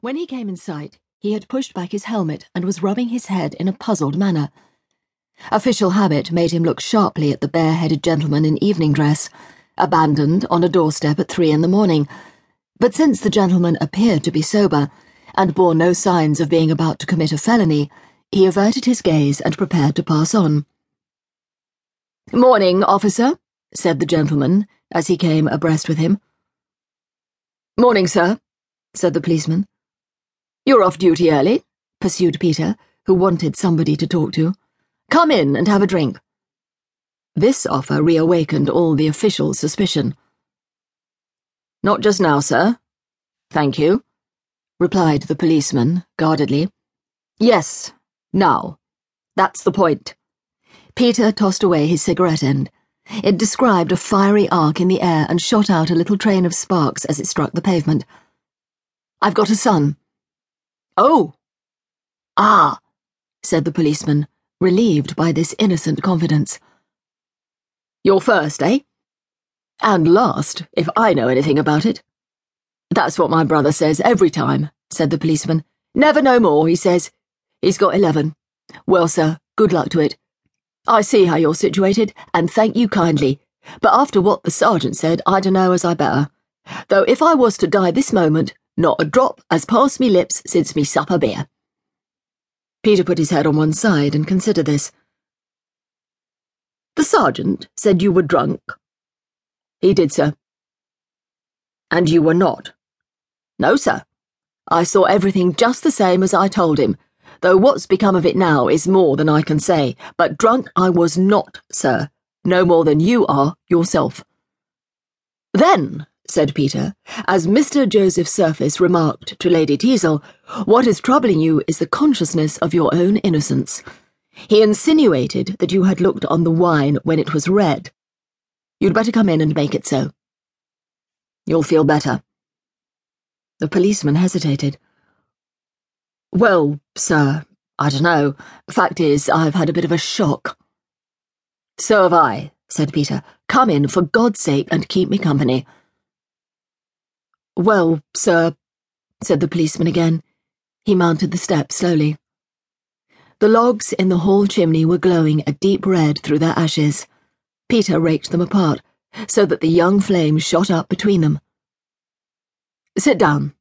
When he came in sight, he had pushed back his helmet and was rubbing his head in a puzzled manner. Official habit made him look sharply at the bare-headed gentleman in evening dress, abandoned on a doorstep at three in the morning. But since the gentleman appeared to be sober, and bore no signs of being about to commit a felony, he averted his gaze and prepared to pass on. Morning, officer, said the gentleman, as he came abreast with him. Morning, sir, said the policeman. You're off duty early, pursued Peter, who wanted somebody to talk to. Come in and have a drink. This offer reawakened all the official's suspicion. Not just now, sir. Thank you, replied the policeman guardedly. Yes, now. That's the point. Peter tossed away his cigarette end. It described a fiery arc in the air and shot out a little train of sparks as it struck the pavement. I've got a son. Oh! Ah, said the policeman, relieved by this innocent confidence. You're first, eh? And last, if I know anything about it. That's what my brother says every time, said the policeman. Never know more, he says. He's got eleven. Well, sir, good luck to it. I see how you're situated, and thank you kindly. But after what the sergeant said, I dunno as I better. Though if I was to die this moment, not a drop has passed me lips since me supper beer. Peter put his head on one side and considered this. The sergeant said you were drunk. He did, sir. And you were not? No, sir. I saw everything just the same as I told him, though what's become of it now is more than I can say. But drunk I was not, sir. No more than you are yourself. Then, said Peter, as Mr. Joseph Surface remarked to Lady Teazle, what is troubling you is the consciousness of your own innocence. He insinuated that you had looked on the wine when it was red. You'd better come in and make it so. You'll feel better. The policeman hesitated. Well, sir, I don't know. Fact is, I've had a bit of a shock. So have I, said Peter. Come in, for God's sake, and keep me company. Well, sir, said the policeman again. He mounted the steps slowly. The logs in the hall chimney were glowing a deep red through their ashes. Peter raked them apart, so that the young flame shot up between them. Sit down,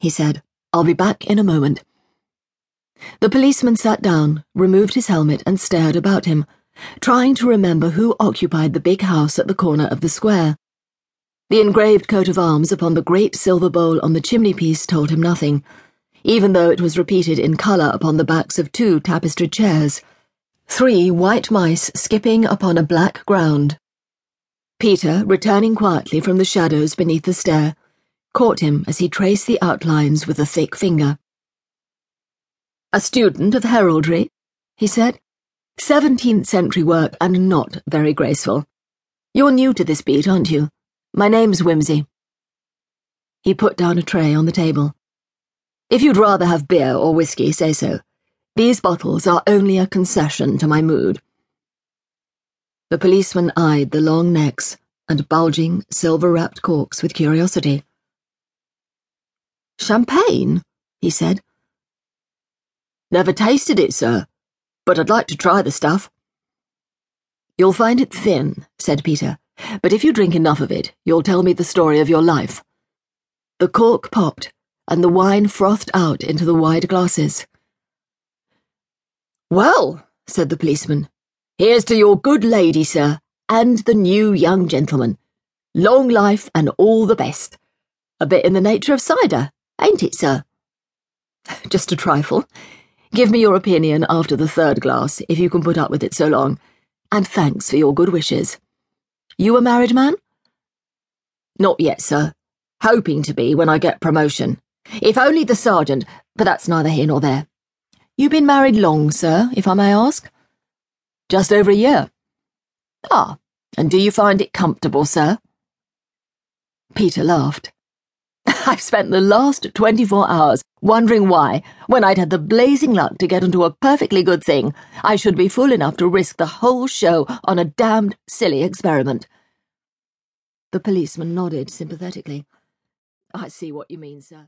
he said. I'll be back in a moment. The policeman sat down, removed his helmet, and stared about him, trying to remember who occupied the big house at the corner of the square. The engraved coat of arms upon the great silver bowl on the chimney-piece told him nothing, even though it was repeated in colour upon the backs of two tapestried chairs. Three white mice skipping upon a black ground. Peter, returning quietly from the shadows beneath the stair, caught him as he traced the outlines with a thick finger. A student of heraldry, he said. Seventeenth century work and not very graceful. You're new to this beat, aren't you? My name's Wimsey. He put down a tray on the table. If you'd rather have beer or whiskey, say so. These bottles are only a concession to my mood. The policeman eyed the long necks and bulging, silver-wrapped corks with curiosity. Champagne, he said. Never tasted it, sir, but I'd like to try the stuff. You'll find it thin, said Peter. But if you drink enough of it, you'll tell me the story of your life. The cork popped, and the wine frothed out into the wide glasses. Well, said the policeman, here's to your good lady, sir, and the new young gentleman. Long life and all the best. A bit in the nature of cider, ain't it, sir? Just a trifle. Give me your opinion after the third glass, if you can put up with it so long, and thanks for your good wishes. You a married man? Not yet, sir. Hoping to be when I get promotion. If only the sergeant, but that's neither here nor there. You been married long, sir, if I may ask? Just over a year. Ah, and do you find it comfortable, sir? Peter laughed. I've spent the last 24 hours wondering why, when I'd had the blazing luck to get into a perfectly good thing, I should be fool enough to risk the whole show on a damned silly experiment. The policeman nodded sympathetically. I see what you mean, sir.